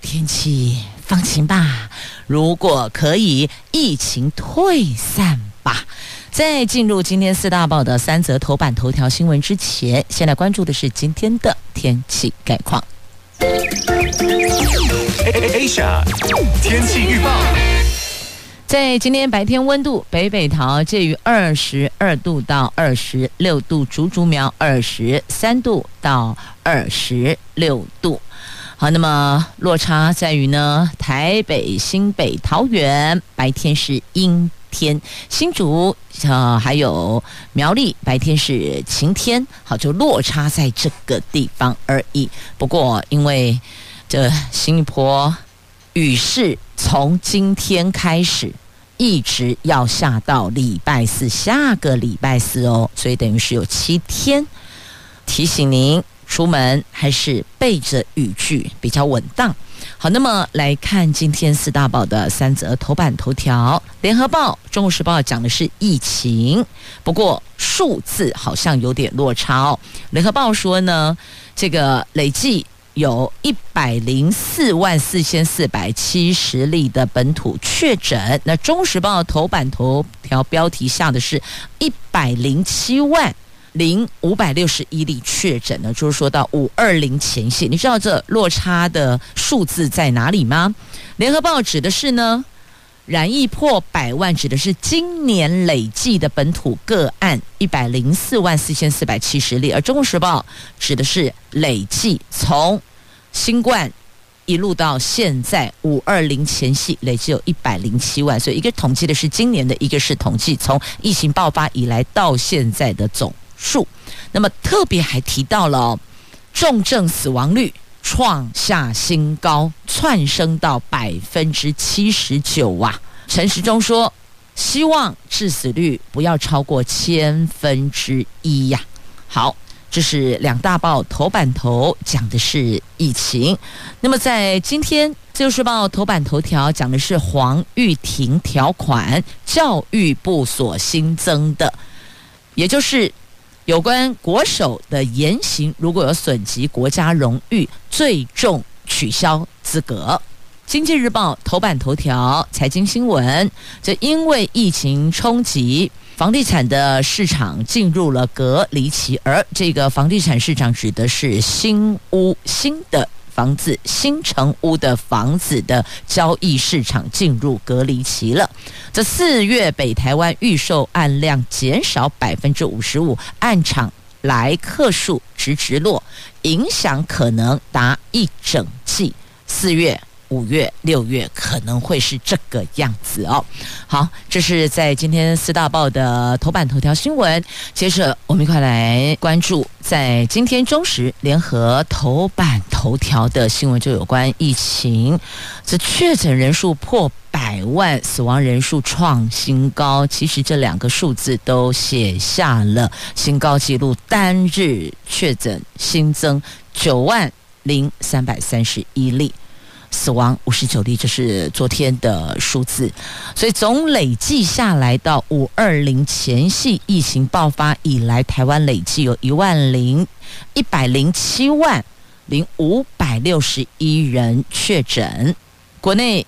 天气放晴吧；如果可以，疫情退散吧。在进入今天四大报的三则头版头条新闻之前，先来关注的是今天的天气概况。Asia 天气预报。在今天白天温度，北北桃介于二十二度到二十六度，竹竹苗二十三度到二十六度。好，那么落差在于呢，台北、新北、桃园白天是阴天，新竹呃还有苗栗白天是晴天。好，就落差在这个地方而已。不过因为这新一波雨势。从今天开始，一直要下到礼拜四，下个礼拜四哦，所以等于是有七天。提醒您出门还是备着雨具比较稳当。好，那么来看今天四大报的三则头版头条。联合报、中国时报讲的是疫情，不过数字好像有点落差哦。联合报说呢，这个累计。有一百零四万四千四百七十例的本土确诊，那《中时报》头版头条标题下的是一百零七万零五百六十一例确诊呢，就是说到五二零前夕，你知道这落差的数字在哪里吗？《联合报》指的是呢，染疫破百万，指的是今年累计的本土个案一百零四万四千四百七十例，而《中国时报》指的是累计从新冠一路到现在五二零前夕累计有一百零七万，所以一个统计的是今年的，一个是统计从疫情爆发以来到现在的总数。那么特别还提到了、重症死亡率创下新高，窜升到百分之七十九啊！陈时中说，希望致死率不要超过千分之一呀。好。这是两大报头版头讲的是疫情，那么在今天《自由时报》头版头条讲的是黄玉婷条款，教育部所新增的，也就是有关国手的言行如果有损及国家荣誉，最重取消资格。《经济日报》头版头条财经新闻，这因为疫情冲击。房地产的市场进入了隔离期，而这个房地产市场指的是新屋、新的房子、新城屋的房子的交易市场进入隔离期了。这四月北台湾预售案量减少百分之五十五，按场来客数直直落，影响可能达一整季。四月。五月、六月可能会是这个样子哦。好，这是在今天四大报的头版头条新闻。接着，我们一块来关注在今天中时联合头版头条的新闻，就有关疫情。这确诊人数破百万，死亡人数创新高。其实这两个数字都写下了新高纪录，单日确诊新增九万零三百三十一例。死亡五十九例，这是昨天的数字，所以总累计下来到五二零前夕疫情爆发以来，台湾累计有一万零一百零七万零五百六十一人确诊。国内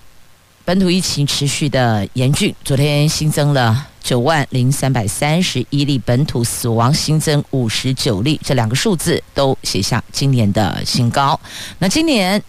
本土疫情持续的严峻，昨天新增了九万零三百三十一例本土死亡，新增五十九例，这两个数字都写下今年的新高。那今年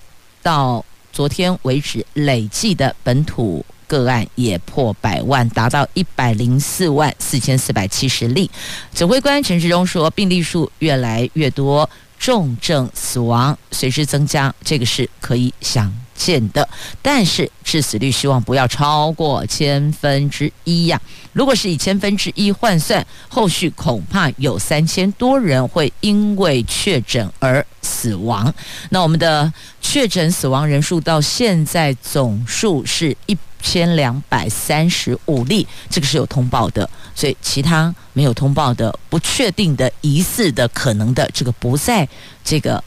到昨天为止，累计的本土个案也破百万，达到一百零四万四千四百七十例。指挥官陈时中说，病例数越来越多，重症死亡随之增加，这个是可以想见的，但是致死率希望不要超过千分之一呀。如果是以千分之一换算，后续恐怕有三千多人会因为确诊而死亡。那我们的确诊死亡人数到现在总数是一千两百三十五例，这个是有通报的，所以其他没有通报的、不确定的、疑似的、可能的，这个不在这个。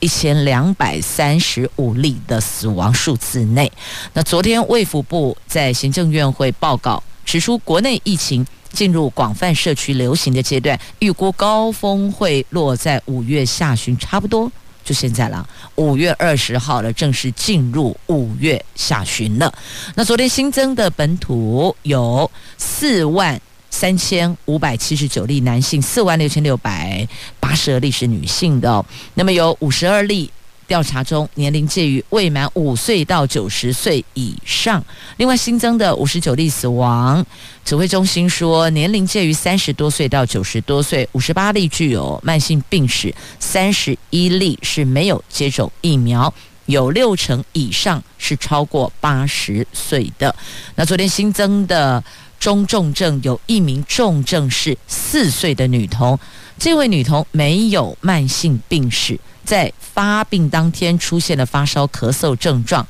一千两百三十五例的死亡数字内。那昨天卫福部在行政院会报告，指出国内疫情进入广泛社区流行的阶段，预估高峰会落在五月下旬，差不多就现在了。五月二十号了，正式进入五月下旬了。那昨天新增的本土有四万。三千五百七十九例男性，四万六千六百八十二例是女性的哦。那么有五十二例调查中，年龄介于未满五岁到九十岁以上。另外新增的五十九例死亡，指挥中心说年龄介于三十多岁到九十多岁，五十八例具有慢性病史，三十一例是没有接种疫苗，有六成以上是超过八十岁的。那昨天新增的。中重症有一名重症是四岁的女童，这位女童没有慢性病史，在发病当天出现了发烧、咳嗽症状。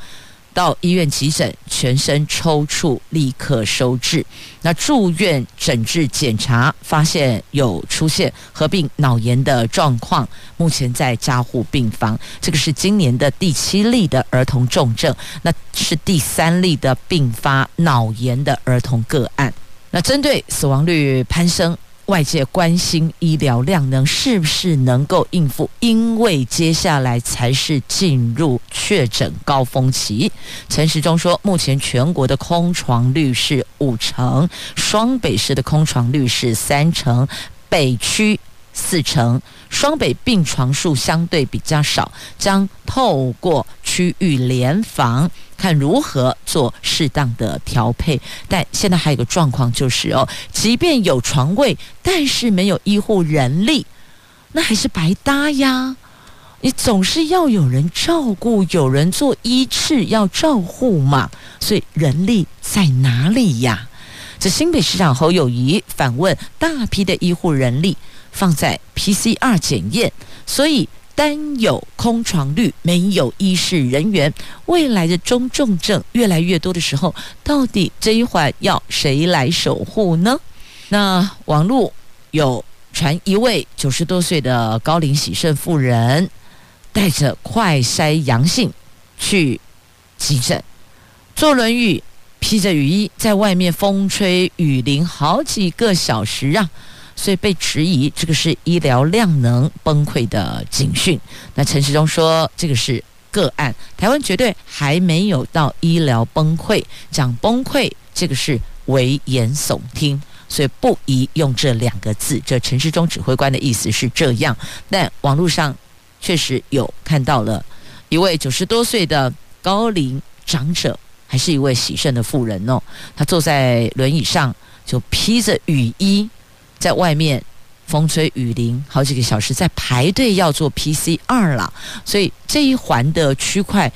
到医院急诊，全身抽搐，立刻收治。那住院诊治检查，发现有出现合并脑炎的状况，目前在加护病房。这个是今年的第七例的儿童重症，那是第三例的并发脑炎的儿童个案。那针对死亡率攀升。外界关心医疗量能是不是能够应付，因为接下来才是进入确诊高峰期。陈时中说，目前全国的空床率是五成，双北市的空床率是三成，北区。四成，双北病床数相对比较少，将透过区域联防，看如何做适当的调配。但现在还有个状况就是哦，即便有床位，但是没有医护人力，那还是白搭呀。你总是要有人照顾，有人做医治要照护嘛，所以人力在哪里呀？这新北市长侯友谊反问大批的医护人力。放在 PCR 检验，所以单有空床率，没有医事人员，未来的中重症越来越多的时候，到底这一环要谁来守护呢？那网络有传一位九十多岁的高龄喜肾妇人，带着快筛阳性去急诊，坐轮椅，披着雨衣，在外面风吹雨淋好几个小时啊。所以被质疑，这个是医疗量能崩溃的警讯。那陈时中说，这个是个案，台湾绝对还没有到医疗崩溃。讲崩溃，这个是危言耸听，所以不宜用这两个字。这陈时中指挥官的意思是这样，但网络上确实有看到了一位九十多岁的高龄长者，还是一位喜盛的妇人哦，他坐在轮椅上，就披着雨衣。在外面风吹雨淋好几个小时，在排队要做 PCR 了，所以这一环的区块，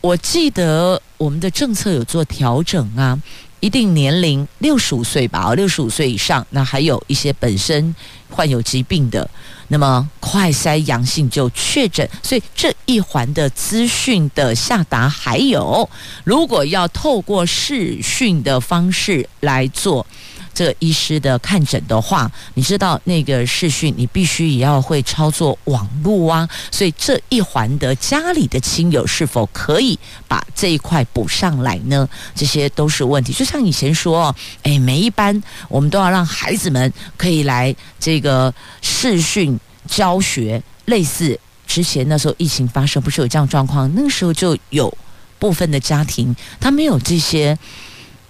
我记得我们的政策有做调整啊，一定年龄六十五岁吧，六十五岁以上，那还有一些本身患有疾病的，那么快筛阳性就确诊，所以这一环的资讯的下达，还有如果要透过视讯的方式来做。这医师的看诊的话，你知道那个视讯，你必须也要会操作网络啊，所以这一环的家里的亲友是否可以把这一块补上来呢？这些都是问题。就像以前说，哎，每一班我们都要让孩子们可以来这个视讯教学，类似之前那时候疫情发生，不是有这样状况？那个时候就有部分的家庭他没有这些。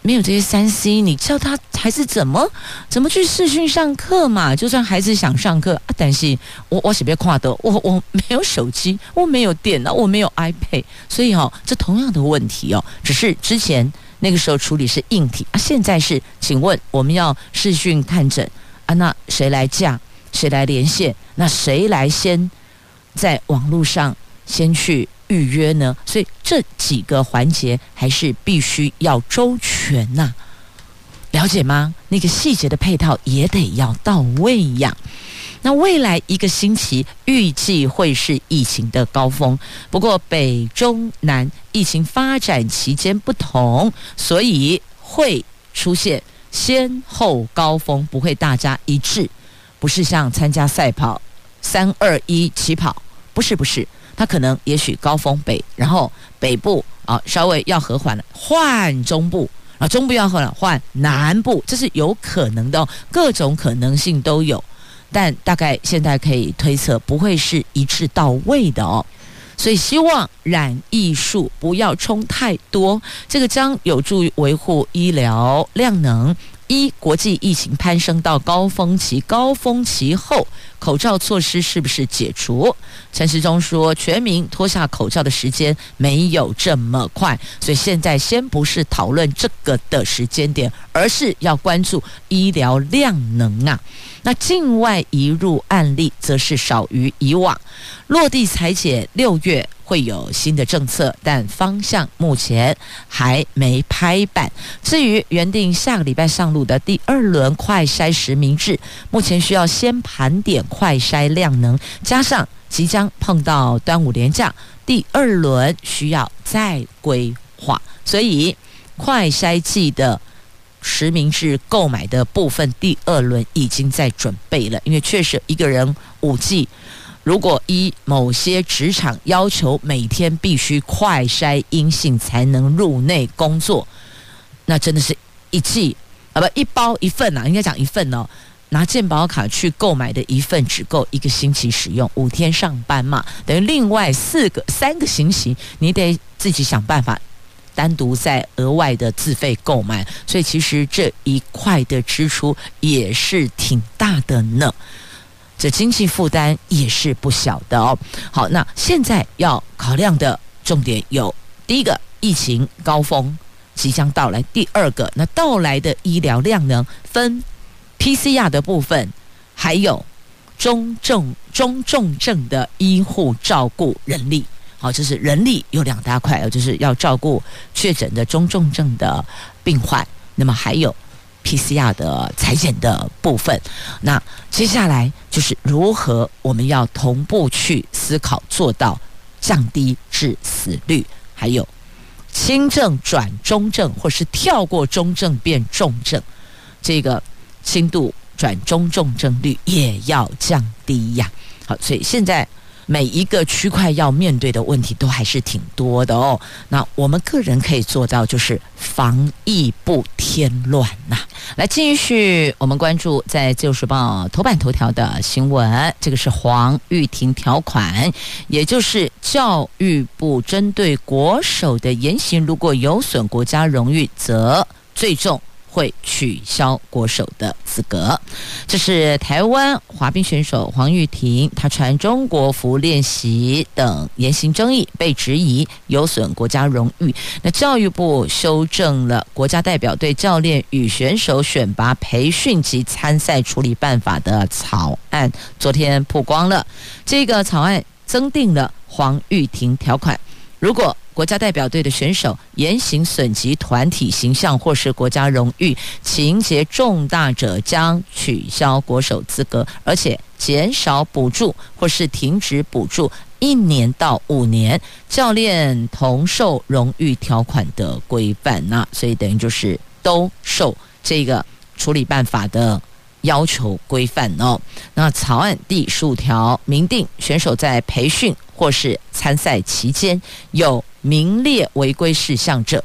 没有这些三 C，你叫他孩子怎么怎么去视讯上课嘛？就算孩子想上课，啊，但是我我是别夸的，我我没有手机，我没有电脑，我没有 iPad，所以哦，这同样的问题哦，只是之前那个时候处理是硬体啊，现在是，请问我们要视讯看诊啊，那谁来架？谁来连线？那谁来先在网络上先去？预约呢？所以这几个环节还是必须要周全呐、了解吗？那个细节的配套也得要到位呀。那未来一个星期预计会是疫情的高峰，不过北中南疫情发展期间不同，所以会出现先后高峰，不会大家一致，不是像参加赛跑三二一起跑，不是不是，它可能也许高峰北，然后北部啊稍微要和缓了，换中部啊中部要和缓换南部，这是有可能的哦，各种可能性都有。但大概现在可以推测，不会是一致到位的哦，所以希望染疫数不要冲太多，这个将有助于维护医疗量能。一国际疫情攀升到高峰期，高峰期后口罩措施是不是解除？陈时中说，全民脱下口罩的时间没有这么快，所以现在先不是讨论这个的时间点，而是要关注医疗量能啊。那境外移入案例则是少于以往，落地采检六月会有新的政策，但方向目前还没拍板。至于原定下个礼拜上路的第二轮快筛实名制，目前需要先盘点快筛量能，加上即将碰到端午连假，第二轮需要再规划，所以快筛剂的。实名制购买的部分，第二轮已经在准备了。因为确实一个人五剂，如果依某些职场要求，每天必须快筛阴性才能入内工作，那真的是一剂啊不一包一份啊，应该讲一份哦。拿健保卡去购买的一份只够一个星期使用，五天上班嘛，等于另外四个三个星期，你得自己想办法。单独再额外的自费购买，所以其实这一块的支出也是挺大的呢，这经济负担也是不小的哦。好，那现在要考量的重点有：第一个，疫情高峰即将到来；第二个，那到来的医疗量呢分 PCR 的部分，还有中重中重症的医护照顾人力。好，就是人力有两大块，就是要照顾确诊的中重症的病患，那么还有 PCR 的裁剪的部分。那接下来就是如何我们要同步去思考，做到降低致死率，还有轻症转中症，或是跳过中症变重症，这个轻度转中重症率也要降低呀。好，所以现在。每一个区块要面对的问题都还是挺多的哦。那我们个人可以做到，就是防疫不添乱呐。来继续，我们关注在《自由时报》头版头条的新闻，这个是黄玉婷条款，也就是教育部针对国手的言行，如果有损国家荣誉，则最重。会取消国手的资格，这是台湾滑冰选手黄玉婷，她穿中国服练习等言行争议，被质疑有损国家荣誉。那教育部修正了国家代表队教练与选手选拔培训及参赛处理办法的草案，昨天曝光了。这个草案增订了黄玉婷条款，如果国家代表队的选手言行损及团体形象或是国家荣誉，情节重大者将取消国手资格，而且减少补助或是停止补助一年到五年。教练同受荣誉条款的规范，那所以等于就是都受这个处理办法的要求规范哦。那草案第十五条明定，选手在培训或是参赛期间有名列违规事项者，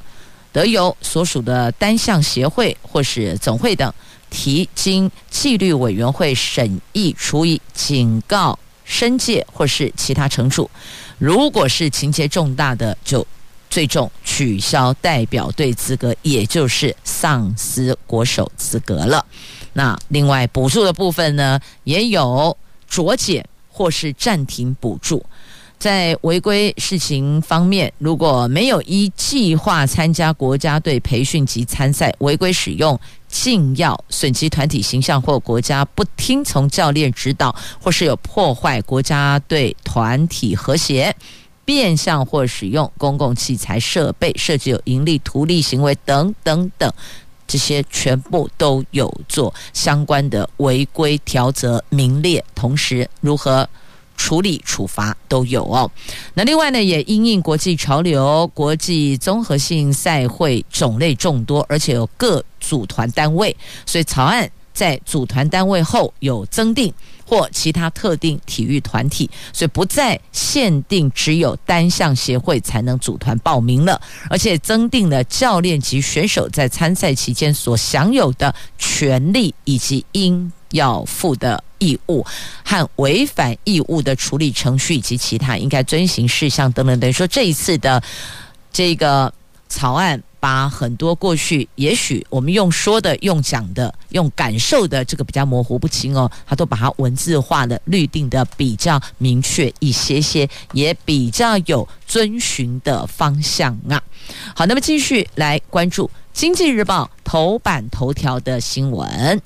得由所属的单项协会或是总会等提经纪律委员会审议，处以警告、申诫或是其他惩处。如果是情节重大的，就最终取消代表队资格，也就是丧失国手资格了。那另外补助的部分呢，也有酌减或是暂停补助。在违规事情方面，如果没有依计划参加国家队培训及参赛，违规使用禁药，损及团体形象或国家不听从教练指导，或是有破坏国家队团体和谐，变相或使用公共器材设备，涉及有盈利图利行为等等等，这些全部都有做相关的违规条则名列，同时如何处理处罚都有哦。那另外呢，也因应国际潮流，国际综合性赛会种类众多，而且有各组团单位，所以草案在组团单位后有增订。或其他特定体育团体，所以不再限定只有单项协会才能组团报名了，而且增订了教练及选手在参赛期间所享有的权利以及应要负的义务和违反义务的处理程序以及其他应该遵循事项等等。等于说这一次的这个草案。把很多过去也许我们用说的、用讲的、用感受的这个比较模糊不清哦，他都把它文字化的、律定的比较明确一些些，也比较有遵循的方向啊。好，那么继续来关注《经济日报》头版头条的新闻。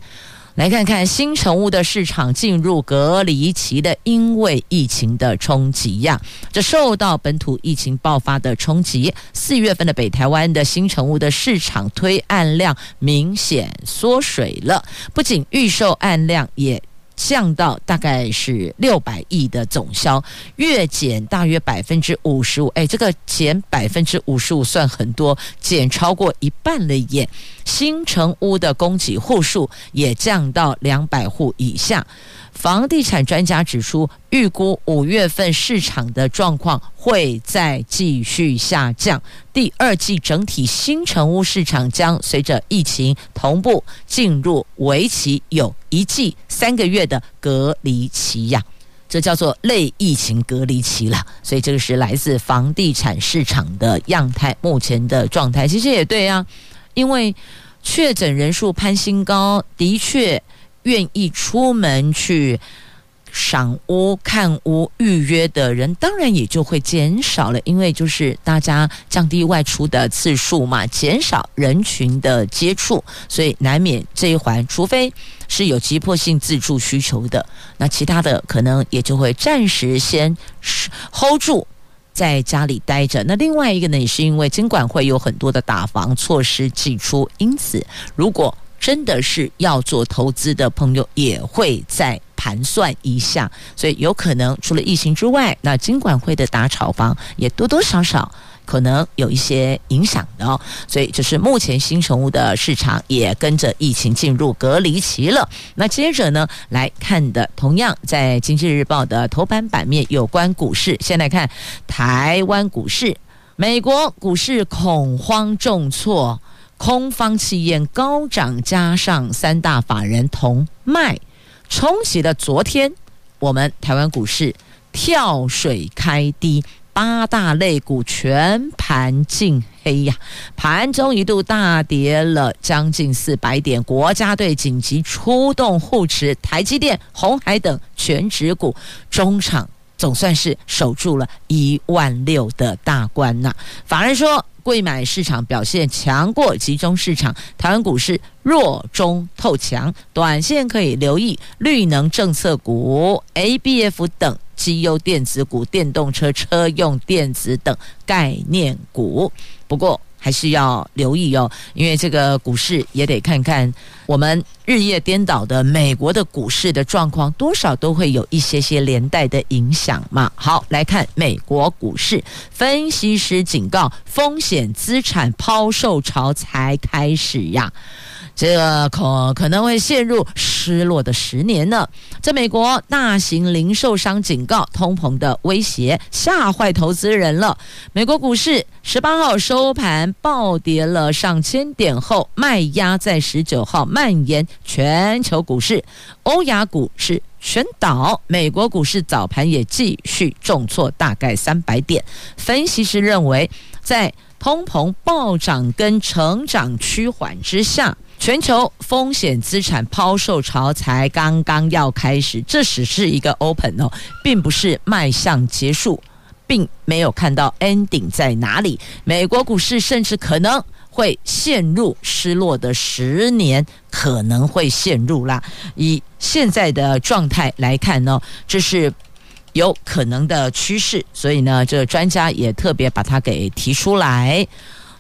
来看看新成屋的市场进入隔离期的，因为疫情的冲击呀，这受到本土疫情爆发的冲击，四月份的北台湾的新成屋的市场推案量明显缩水了，不仅预售案量也。降到大概是六百亿的总销，月减大约百分之五十五。哎，这个减百分之五十五算很多，减超过一半了耶。新城屋的供给户数也降到两百户以下。房地产专家指出，预估五月份市场的状况会再继续下降。第二季整体新成屋市场将随着疫情同步进入为期有一季三个月的隔离期呀，这叫做类疫情隔离期了。所以这个是来自房地产市场的样态，目前的状态其实也对啊，因为确诊人数攀新高，的确。愿意出门去赏屋、看屋、预约的人，当然也就会减少了，因为就是大家降低外出的次数嘛，减少人群的接触，所以难免这一环，除非是有急迫性自住需求的，那其他的可能也就会暂时先 hold 住，在家里待着。那另外一个呢，也是因为监管会有很多的打防措施祭出，因此如果真的是要做投资的朋友，也会再盘算一下，所以有可能除了疫情之外，那金管会的打炒房也多多少少可能有一些影响的哦。所以就是目前新成物的市场也跟着疫情进入隔离期了。那接着呢，来看的同样在《经济日报》的头版版面有关股市，先来看台湾股市，美国股市恐慌重挫。空方气焰高涨，加上三大法人同卖，冲洗了昨天我们台湾股市跳水开低，八大类股全盘净黑呀，盘中一度大跌了将近四百点，国家队紧急出动护持台积电、红海等全指股，中场总算是守住了一万六的大关呐。法人说。贵买市场表现强过集中市场，台湾股市弱中透强，短线可以留意绿能政策股、ABF 等绩优电子股、电动车车用电子等概念股。不过，还是要留意哦，因为这个股市也得看看我们日夜颠倒的美国的股市的状况，多少都会有一些些连带的影响嘛。好，来看美国股市，分析师警告，风险资产抛售潮才开始呀。这可可能会陷入失落的十年呢。在美国，大型零售商警告，通膨的威胁吓坏投资人了。美国股市十八号收盘暴跌了上千点后，卖压在十九号蔓延全球股市，欧亚股市全倒。美国股市早盘也继续重挫，大概三百点。分析师认为，在通膨暴涨跟成长趋缓之下。全球风险资产抛售潮才刚刚要开始，这只是一个 open 哦，并不是迈向结束，并没有看到 ending 在哪里。美国股市甚至可能会陷入失落的十年，可能会陷入啦。以现在的状态来看呢，这是有可能的趋势，所以呢，这个专家也特别把它给提出来。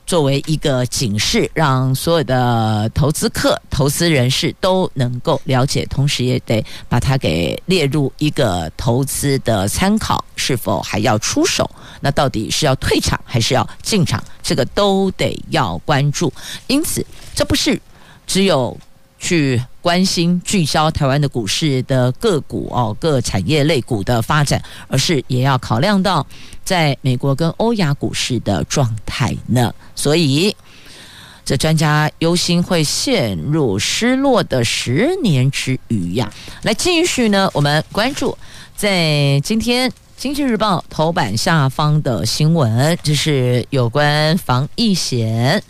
作为一个警示，让所有的投资客、投资人士都能够了解，同时也得把它给列入一个投资的参考。是否还要出手？那到底是要退场还是要进场？这个都得要关注。因此，这不是只有去关心聚焦台湾的股市的个股哦，各产业类股的发展，而是也要考量到。在美国跟欧亚股市的状态呢，所以这专家忧心会陷入失落的十年之余呀。来继续呢，我们关注在今天《经济日报》头版下方的新闻，这是有关防疫险。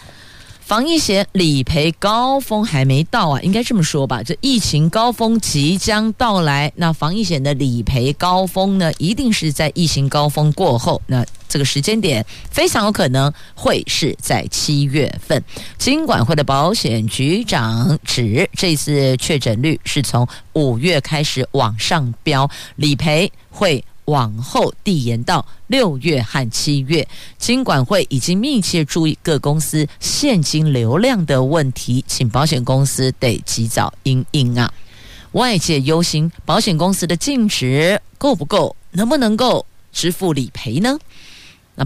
防疫险理赔高峰还没到啊，应该这么说吧？这疫情高峰即将到来，那防疫险的理赔高峰呢，一定是在疫情高峰过后。那这个时间点非常有可能会是在七月份。金管会的保险局长指，这次确诊率是从五月开始往上飙，理赔会。往后递延到六月和七月，金管会已经密切注意各公司现金流量的问题，请保险公司得及早应应啊！外界忧心保险公司的净值够不够，能不能够支付理赔呢？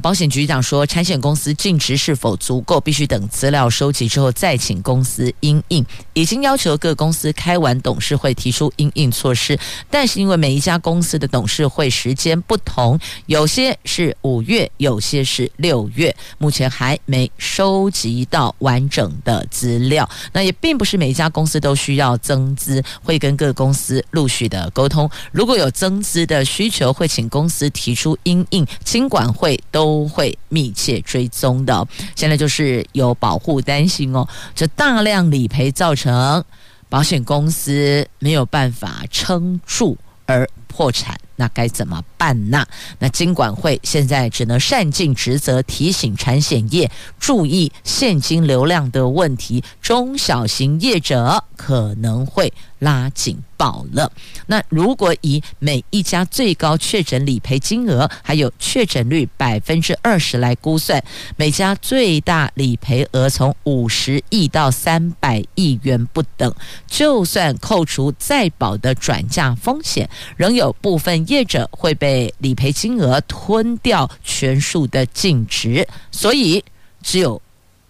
保险局长说，产险公司净值是否足够，必须等资料收集之后再请公司应应。已经要求各公司开完董事会提出应应措施，但是因为每一家公司的董事会时间不同，有些是五月，有些是六月，目前还没收集到完整的资料。那也并不是每一家公司都需要增资，会跟各公司陆续的沟通。如果有增资的需求，会请公司提出应应，金管会。都都会密切追踪的。现在就是有保护担心哦，这大量理赔造成保险公司没有办法撑住而破产，那该怎么办呢？那金管会现在只能善尽职责，提醒产险业注意现金流量的问题，中小型业者可能会拉警报了。那如果以每一家最高确诊理赔金额，还有确诊率百分之二十来估算，每家最大理赔额从五十亿到三百亿元不等。就算扣除再保的转嫁风险，仍有部分业者会被理赔金额吞掉全数的净值。所以只有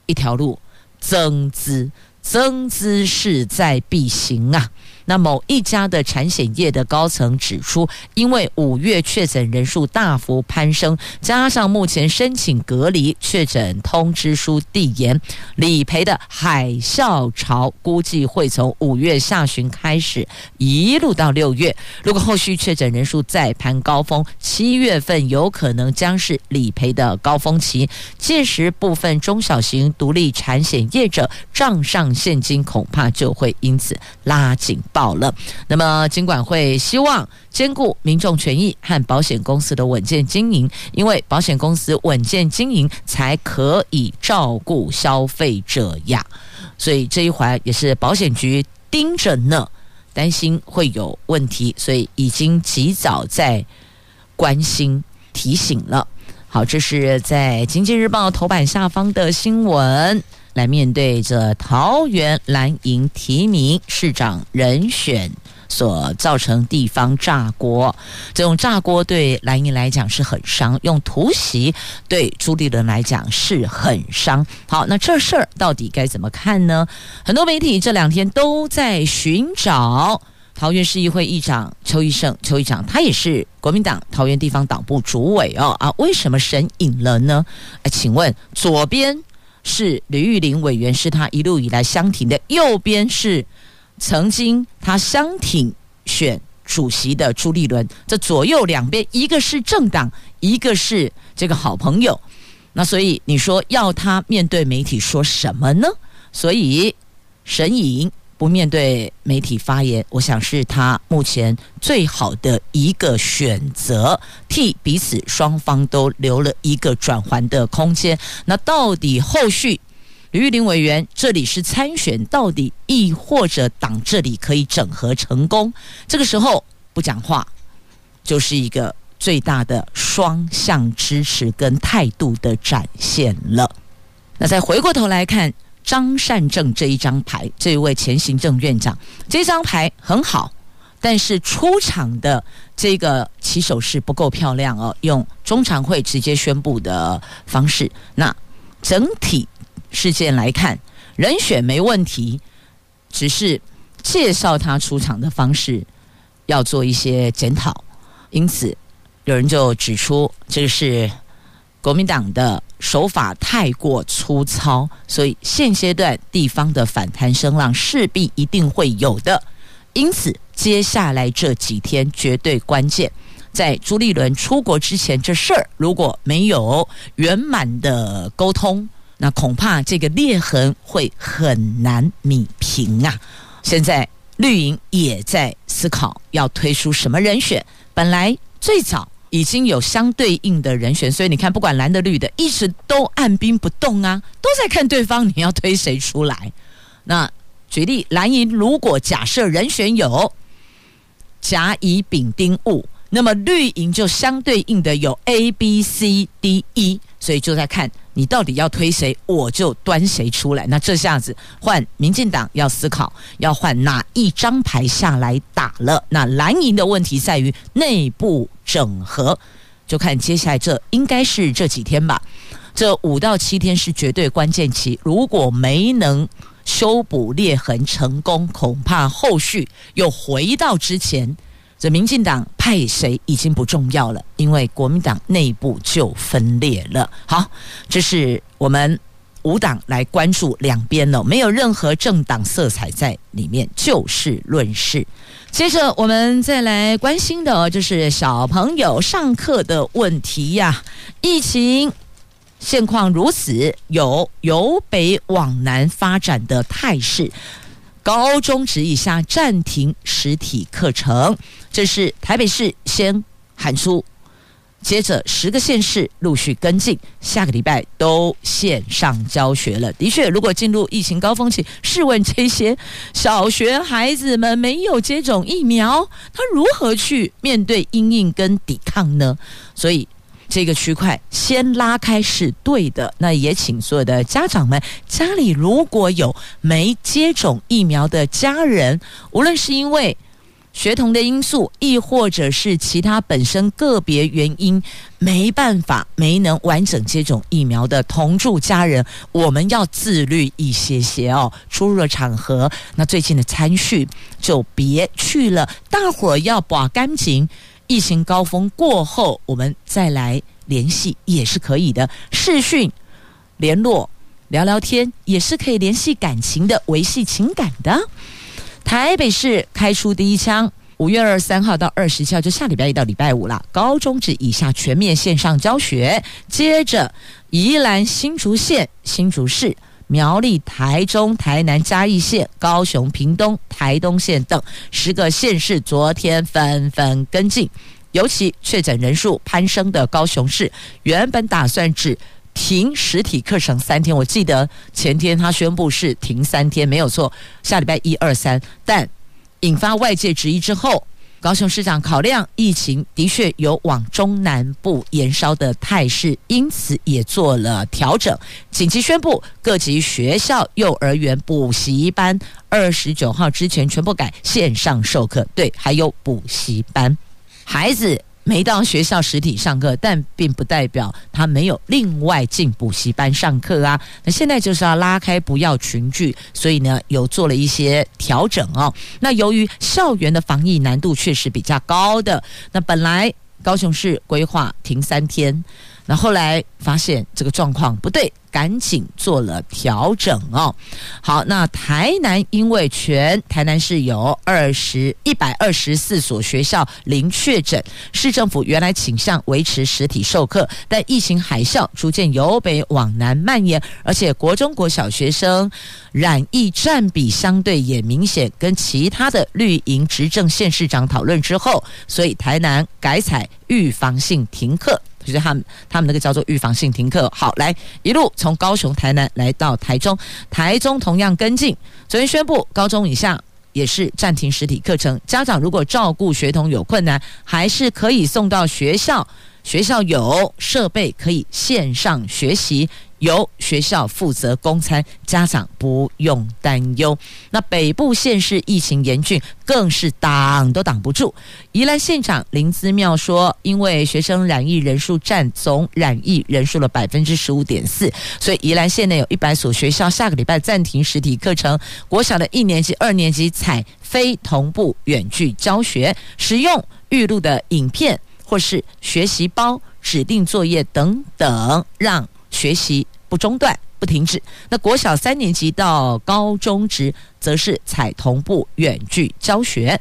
一条路：增资。增资势在必行啊！那某一家的产险业的高层指出，因为五月确诊人数大幅攀升，加上目前申请隔离确诊通知书递延，理赔的海啸潮估计会从五月下旬开始，一路到六月。如果后续确诊人数再攀高峰，七月份有可能将是理赔的高峰期。届时，部分中小型独立产险业者账上现金恐怕就会因此拉紧保了。那么，金管会希望兼顾民众权益和保险公司的稳健经营，因为保险公司稳健经营才可以照顾消费者呀。所以这一环也是保险局盯着呢，担心会有问题，所以已经及早在关心提醒了。好，这是在《经济日报》头版下方的新闻。来面对着桃园蓝营提名市长人选所造成地方炸锅，这种炸锅对蓝营来讲是很伤，用突袭对朱立伦来讲是很伤。好，那这事儿到底该怎么看呢？很多媒体这两天都在寻找桃园市议会议长邱奕胜，邱议长他也是国民党桃园地方党部主委哦啊，为什么神隐了呢？哎，请问左边？是吕玉玲委员，是他一路以来相挺的；右边是曾经他相挺选主席的朱立伦。这左右两边，一个是政党，一个是这个好朋友。那所以你说要他面对媒体说什么呢？所以神隐。不面对媒体发言，我想是他目前最好的一个选择，替彼此双方都留了一个转圜的空间。那到底后续吕玉玲委员这里是参选，到底亦或者党这里可以整合成功？这个时候不讲话，就是一个最大的双向支持跟态度的展现了。那再回过头来看张善政这一张牌，这一位前行政院长，这张牌很好，但是出场的这个起手式不够漂亮哦，用中常会直接宣布的方式。那整体事件来看，人选没问题，只是介绍他出场的方式要做一些检讨。因此，有人就指出，这个是国民党的手法太过粗糙，所以现阶段地方的反弹声浪势必一定会有的。因此，接下来这几天绝对关键，在朱立伦出国之前，这事儿如果没有圆满的沟通，那恐怕这个裂痕会很难弭平啊！现在绿营也在思考要推出什么人选。本来最早已经有相对应的人选，所以你看，不管蓝的绿的，一直都按兵不动啊，都在看对方你要推谁出来。那举例，蓝营如果假设人选有甲乙丙丁戊，那么绿营就相对应的有 A B C D E，所以就在看。你到底要推谁，我就端谁出来。那这下子换民进党要思考，要换哪一张牌下来打了。那蓝营的问题在于内部整合，就看接下来这应该是这几天吧。这五到七天是绝对关键期，如果没能修补裂痕成功，恐怕后续又回到之前。这民进党派谁已经不重要了，因为国民党内部就分裂了。好，这是我们五党来关注两边了，没有任何政党色彩在里面，就事论事。接着我们再来关心的，就是小朋友上课的问题呀。疫情现况如此，有由北往南发展的态势。高中职以下暂停实体课程，这是台北市先喊出，接着十个县市陆续跟进，下个礼拜都线上教学了。的确，如果进入疫情高峰期，试问这些小学孩子们没有接种疫苗，他如何去面对阴影跟抵抗呢？所以。这个区块先拉开是对的，那也请所有的家长们，家里如果有没接种疫苗的家人，无论是因为学童的因素，亦或者是其他本身个别原因没办法、没能完整接种疫苗的同住家人，我们要自律一些些哦。出入了场合，那最近的餐叙就别去了，大伙儿要把干净。疫情高峰过后，我们再来联系也是可以的。视讯联络聊聊天也是可以联系感情的，维系情感的。台北市开出第一枪，五月二十三号到二十七号，就下礼拜一到礼拜五了。高中职以下全面线上教学。接着，宜兰新竹县新竹市。苗栗、台中、台南、嘉义县、高雄、屏东、台东县等十个县市，昨天纷纷跟进。尤其确诊人数攀升的高雄市，原本打算只停实体课程三天，我记得前天他宣布是停三天，没有错，下礼拜一二三，但引发外界质疑之后。高雄市长考量疫情的确有往中南部延烧的态势，因此也做了调整，紧急宣布各级学校、幼儿园、补习班二十九号之前全部改线上授课。对，还有补习班孩子。没到学校实体上课，但并不代表他没有另外进补习班上课啊。那现在就是要拉开，不要群聚，所以呢，有做了一些调整哦。那由于校园的防疫难度确实比较高的，那本来高雄市规划停三天。那后来发现这个状况不对，赶紧做了调整哦。好，那台南因为全台南市有二十一百二十四所学校零确诊，市政府原来倾向维持实体授课，但疫情海啸逐渐由北往南蔓延，而且国中国小学生染疫占比相对也明显，跟其他的绿营执政县市长讨论之后，所以台南改采预防性停课。就是他们，他们那个叫做预防性停课。好，来一路从高雄、台南来到台中，台中同样跟进。昨天宣布，高中以下也是暂停实体课程。家长如果照顾学童有困难，还是可以送到学校。学校有设备可以线上学习，由学校负责供餐，家长不用担忧。那北部县市疫情严峻，更是挡都挡不住。宜兰县长林姿妙说，因为学生染疫人数占总染疫人数的百分之十五点四，所以宜兰县内有一百所学校下个礼拜暂停实体课程。国小的一年级、二年级采非同步远距教学，使用预录的影片。或是学习包、指定作业等等，让学习不中断、不停止。那国小三年级到高中职，则是采同步远距教学。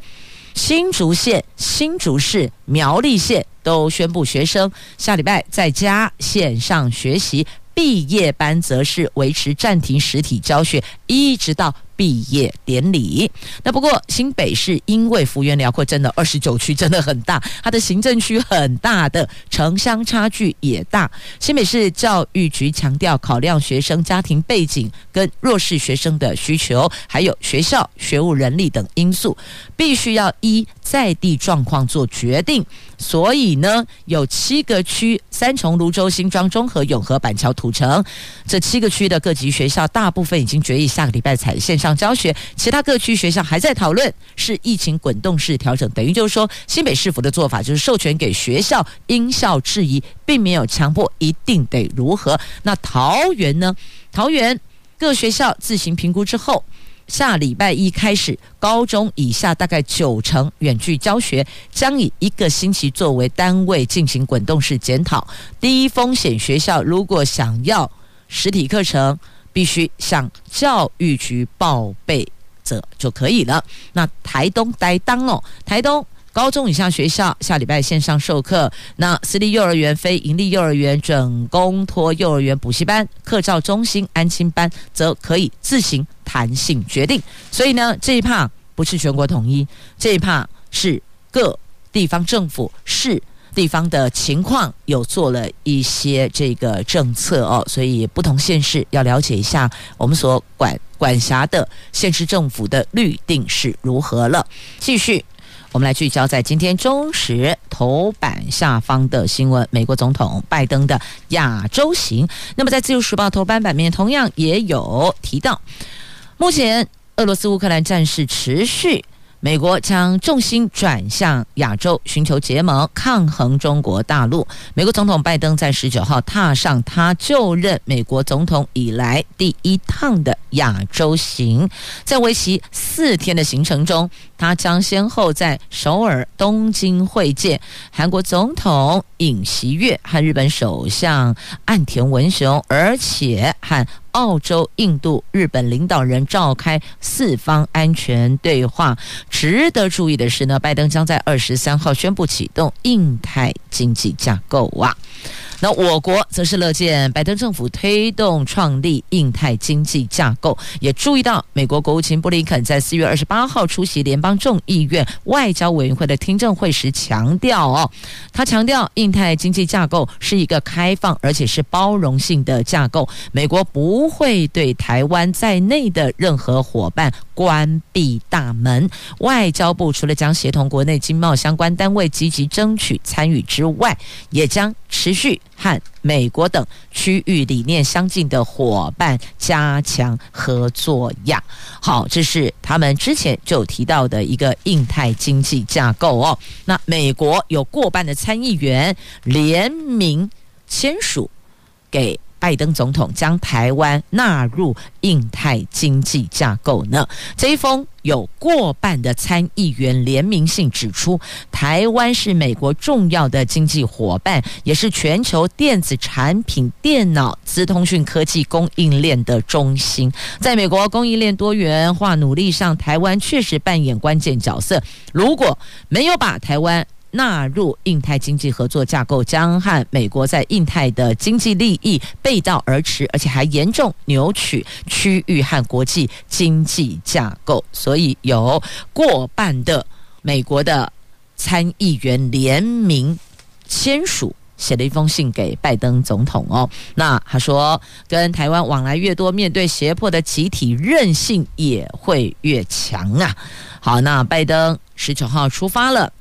新竹县、新竹市、苗栗县都宣布学生下礼拜在家线上学习，毕业班则是维持暂停实体教学，一直到。毕业典礼。那不过新北市因为幅员辽阔，真的二十九区真的很大，它的行政区很大的城乡差距也大。新北市教育局强调，考量学生家庭背景跟弱势学生的需求，还有学校学务人力等因素，必须要依在地状况做决定。所以呢，有七个区：三重、芦洲、新庄、中和、永和、板桥、土城这七个区的各级学校，大部分已经决议下个礼拜采线上教学，其他各区学校还在讨论是疫情滚动式调整，等于就是说，新北市府的做法就是授权给学校因校制宜，并没有强迫一定得如何。那桃园呢？桃园各学校自行评估之后。下礼拜一开始，高中以下大概九成远距教学，将以一个星期作为单位进行滚动式检讨。低风险学校如果想要实体课程，必须向教育局报备者就可以了。那台东呆当哦，台东。高中以下学校下礼拜线上授课，那私立幼儿园、非营利幼儿园、准公托幼儿园补习班、课照中心、安亲班则可以自行弹性决定。所以呢，这一趴不是全国统一，这一趴是各地方政府市地方的情况有做了一些这个政策哦，所以不同县市要了解一下我们所管管辖的县市政府的律定是如何了。继续。我们来聚焦在今天中时头版下方的新闻：美国总统拜登的亚洲行。那么，在自由时报头版版面同样也有提到，目前俄罗斯乌克兰战事持续。美国将重心转向亚洲，寻求结盟抗衡中国大陆。美国总统拜登在十九号踏上他就任美国总统以来第一趟的亚洲行，在为期四天的行程中，他将先后在首尔、东京会见韩国总统尹锡悦和日本首相岸田文雄，而且和。澳洲、印度、日本领导人召开四方安全对话。值得注意的是呢，拜登将在二十三号宣布启动印太经济架构哇。那我国则是乐见拜登政府推动创立印太经济架构，也注意到美国国务卿布林肯在四月二十八号出席联邦众议院外交委员会的听证会时强调哦，他强调印太经济架构是一个开放而且是包容性的架构，美国不不会对台湾在内的任何伙伴关闭大门。外交部除了将协同国内经贸相关单位积极争取参与之外，也将持续。和美国等区域理念相近的伙伴加强合作呀。好，这是他们之前就提到的一个印太经济架构哦。那美国有过半的参议员联名签署给。拜登总统将台湾纳入印太经济架构呢？这一封有过半的参议员联名信指出，台湾是美国重要的经济伙伴，也是全球电子产品、电脑、资通讯科技供应链的中心。在美国供应链多元化努力上，台湾确实扮演关键角色。如果没有把台湾纳入印太经济合作架构，将和美国在印太的经济利益背道而驰，而且还严重扭曲区域和国际经济架构。所以有过半的美国的参议员联名签署写了一封信给拜登总统哦。那他说，跟台湾往来越多，面对胁迫的集体韧性也会越强啊。好，那拜登十九号出发了，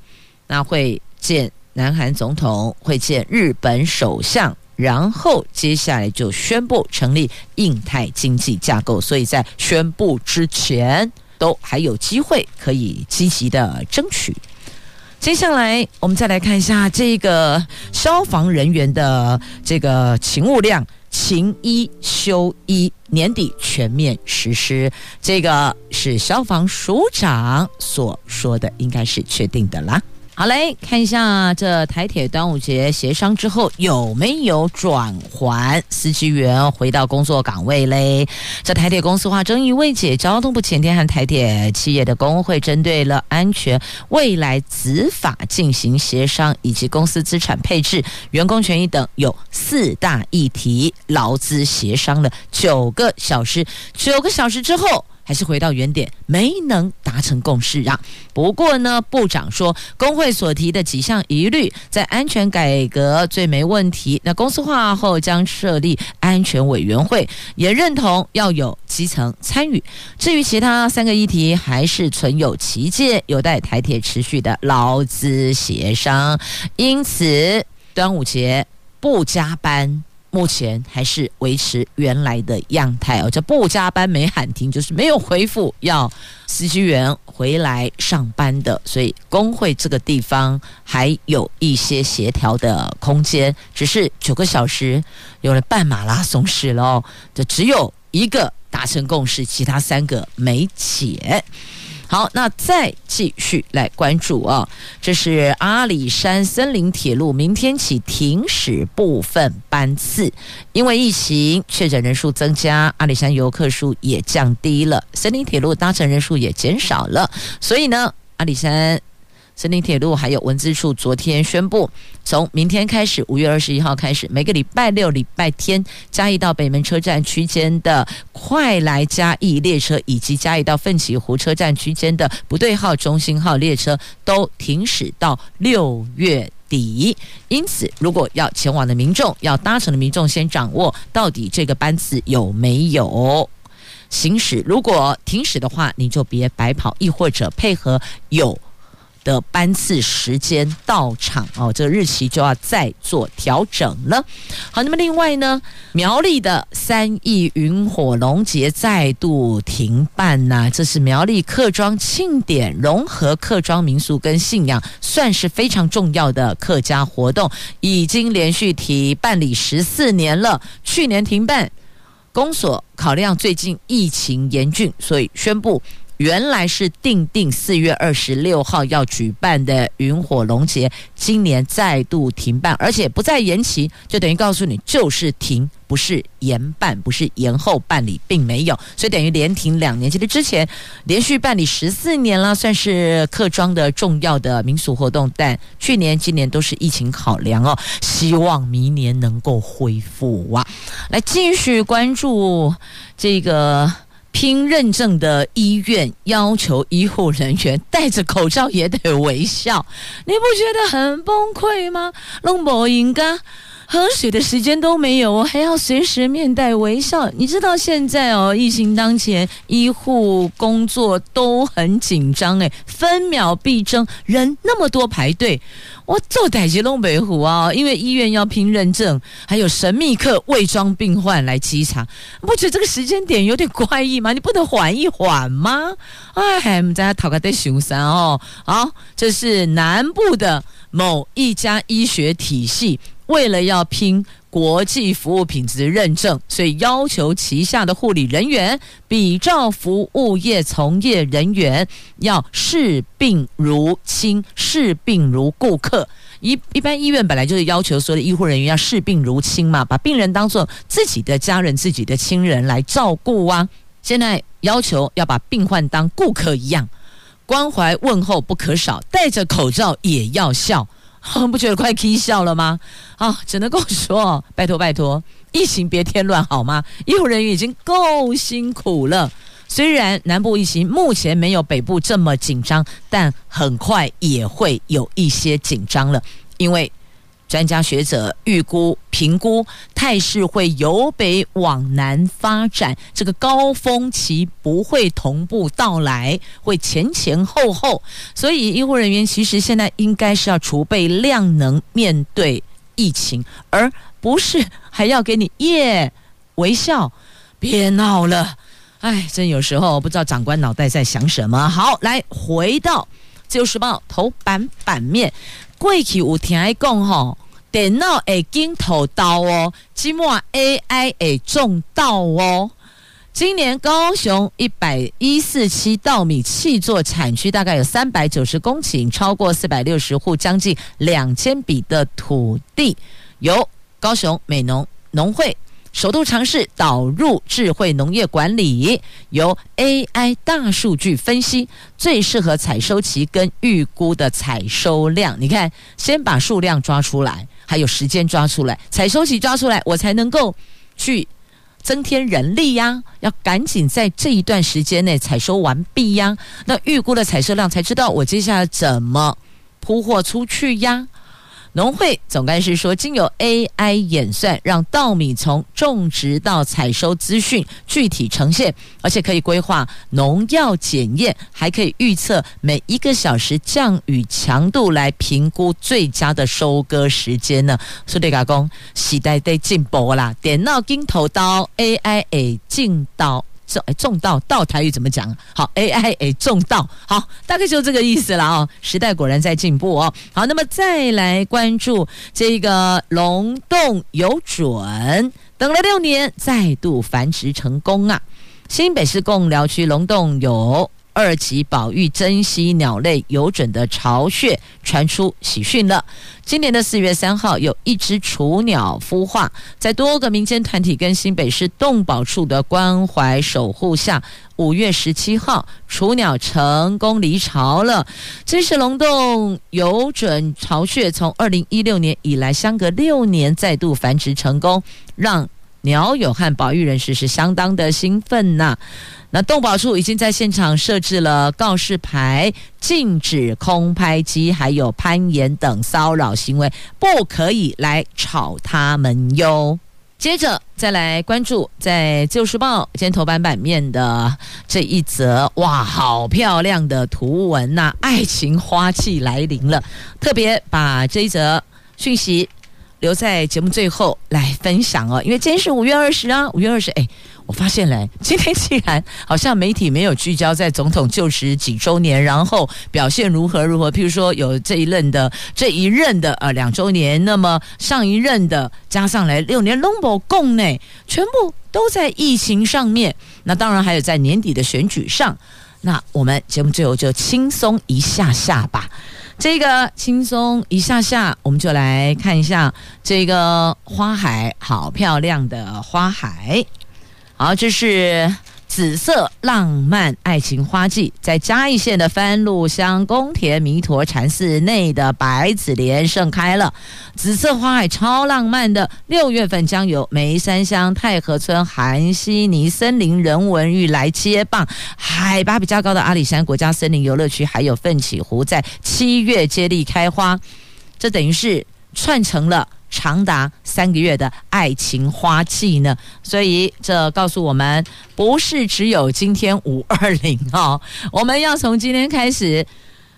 那会见南韩总统，会见日本首相，然后接下来就宣布成立印太经济架构。所以在宣布之前，都还有机会可以积极的争取。接下来，我们再来看一下这个消防人员的这个勤务量，勤一休一，年底全面实施。这个是消防署长所说的，应该是确定的啦。好嘞，看一下这台铁端午节协商之后有没有转还，司机员回到工作岗位嘞？这台铁公司化争议未解，交通部前天和台铁企业的工会针对了安全未来执法进行协商，以及公司资产配置、员工权益等有四大议题，劳资协商了九个小时，九个小时之后。还是回到原点，没能达成共识啊。不过呢，部长说，工会所提的几项疑虑，在安全改革最没问题。那公司化后将设立安全委员会，也认同要有基层参与。至于其他三个议题，还是存有歧见，有待台铁持续的劳资协商。因此，端午节不加班。目前还是维持原来的样态哦，这不加班没喊停，就是没有回复要司机员回来上班的，所以工会这个地方还有一些协调的空间，只是九个小时有了半马拉松式了哦，这只有一个达成共识，其他三个没解。好，那再继续来关注啊，这是阿里山森林铁路明天起停驶部分班次，因为疫情确诊人数增加，阿里山游客数也降低了，森林铁路搭乘人数也减少了，所以呢，阿里山。森林铁路还有文资处昨天宣布，从明天开始，五月二十一号开始，每个礼拜六、礼拜天，嘉义到北门车站区间的快来嘉义列车，以及嘉义到奋起湖车站区间的不对号中心号列车，都停驶到六月底。因此，如果要前往的民众，要搭乘的民众，先掌握到底这个班次有没有行驶。如果停驶的话，你就别白跑，亦或者配合有。的班次时间到场哦，这个日期就要再做调整了。好，那么另外呢，苗栗的三义云火龙节再度停办呐、这是苗栗客庄庆典，融合客庄民俗跟信仰，算是非常重要的客家活动，已经连续提办理十四年了。去年停办，公所考量最近疫情严峻，所以宣布。原来是定定四月二十六号要举办的云火龙节，今年再度停办，而且不再延期，就等于告诉你就是停，不是延办，不是延后办理，并没有，所以等于连停两年。其实之前连续办理十四年了，算是客庄的重要的民俗活动，但去年、今年都是疫情考量哦，希望明年能够恢复哇！来继续关注这个。拼认证的医院要求医护人员戴着口罩也得微笑，你不觉得很崩溃吗？龙博应该喝水的时间都没有，我还要随时面带微笑。你知道现在哦，疫情当前，医护工作都很紧张，诶，分秒必争，人那么多排队。我做代志拢袂赴啊，因为医院要拼认证，还有神秘客伪装病患来稽查，不觉得这个时间点有点怪异吗？你不能缓一缓吗？哎，我们在讨个对熊山哦。好，这是南部的某一家医学体系，为了要拼。国际服务品质认证，所以要求旗下的护理人员比照服务业从业人员要视病如亲，视病如顾客。一一般医院本来就是要求所有的医护人员要视病如亲嘛，把病人当做自己的家人、自己的亲人来照顾啊。现在要求要把病患当顾客一样，关怀问候不可少，戴着口罩也要笑。不觉得快气笑了吗？啊，只能够说，拜托拜托，疫情别添乱好吗？医护人员已经够辛苦了。虽然南部疫情目前没有北部这么紧张，但很快也会有一些紧张了，因为专家学者预估评估态势会由北往南发展，这个高峰期不会同步到来，会前前后后。所以医护人员其实现在应该是要储备量能面对疫情，而不是还要给你耶微笑。别闹了，哎，真有时候不知道长官脑袋在想什么。好，来回到《自由时报》头版版面，过去有听讲吼。电脑会镜头刀哦，今末 AI 会种稻哦。今年高雄一百一四七稻米契作产区大概有三百九十公顷，超过四百六十户，将近两千笔的土地，由高雄美农农会。首度尝试导入智慧农业管理，由 AI 大数据分析最适合采收期跟预估的采收量。你看，先把数量抓出来，还有时间抓出来，采收期抓出来，我才能够去增添人力呀。要赶紧在这一段时间内采收完毕呀。那预估的采收量才知道我接下来怎么铺货出去呀。农会总干事说，经由 AI 演算，让稻米从种植到采收资讯具体呈现，而且可以规划农药检验，还可以预测每一个小时降雨强度，来评估最佳的收割时间呢。说这个工时代在进步啦，电脑镜头刀 AI 会进刀。种种稻稻台语怎么讲？好，AI 诶，种稻好，大概就这个意思了啊。时代果然在进步哦。好，那么再来关注这个龙洞有准，等了六年再度繁殖成功啊！新北市贡寮区龙洞有。二级保育珍稀鸟类有准的巢穴传出喜讯了。今年的四月三号，有一只雏鸟孵化，在多个民间团体跟新北市动保处的关怀守护下，五月十七号，雏鸟成功离巢了。这是龙洞有准巢穴从二零一六年以来，相隔六年再度繁殖成功，让鸟友和保育人士是相当的兴奋呐、那动保处已经在现场设置了告示牌，禁止空拍机还有攀岩等骚扰行为，不可以来吵他们哟。接着再来关注在《旧时报》今天头版版面的这一则，哇，好漂亮的图文呐、爱情花季来临了，特别把这一则讯息留在节目最后来分享哦，因为今天是五月二十啊，五月二十，哎。我发现嘞，今天既然好像媒体没有聚焦在总统就职几周年，然后表现如何如何，譬如说有这一任的这一任的呃两周年，那么上一任的加上来六年，拢无讲呢，全部都在疫情上面。那当然还有在年底的选举上。那我们节目最后就轻松一下下吧。这个轻松一下下，我们就来看一下这个花海，好漂亮的花海。好，这是紫色浪漫爱情花季，在嘉义县的番路乡宫田弥陀禅寺内的百子莲盛开了。紫色花海超浪漫的，六月份将由梅山乡太和村韩西尼森林人文玉来接棒。海拔比较高的阿里山国家森林游乐区，还有奋起湖，在七月接力开花，这等于是串成了。长达三个月的爱情花季呢，所以这告诉我们，不是只有今天五二零哦，我们要从今天开始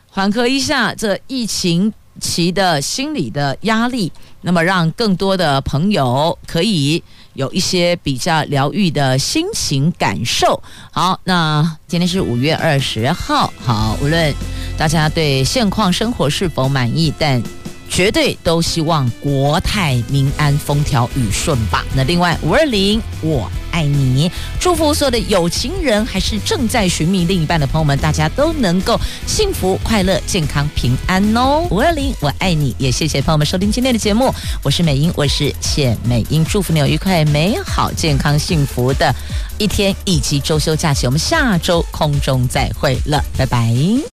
缓和一下这疫情期的心理的压力，那么让更多的朋友可以有一些比较疗愈的心情感受。好，那今天是五月二十号，好，无论大家对现况生活是否满意，但。绝对都希望国泰民安、风调雨顺吧。那另外五二零，我爱你，祝福所有的有情人还是正在寻觅另一半的朋友们，大家都能够幸福、快乐、健康、平安哦。五二零，我爱你，也谢谢朋友们收听今天的节目。我是美英，我是谢美英，祝福你有愉快、美好、健康、幸福的一天以及周休假期。我们下周空中再会了，拜拜。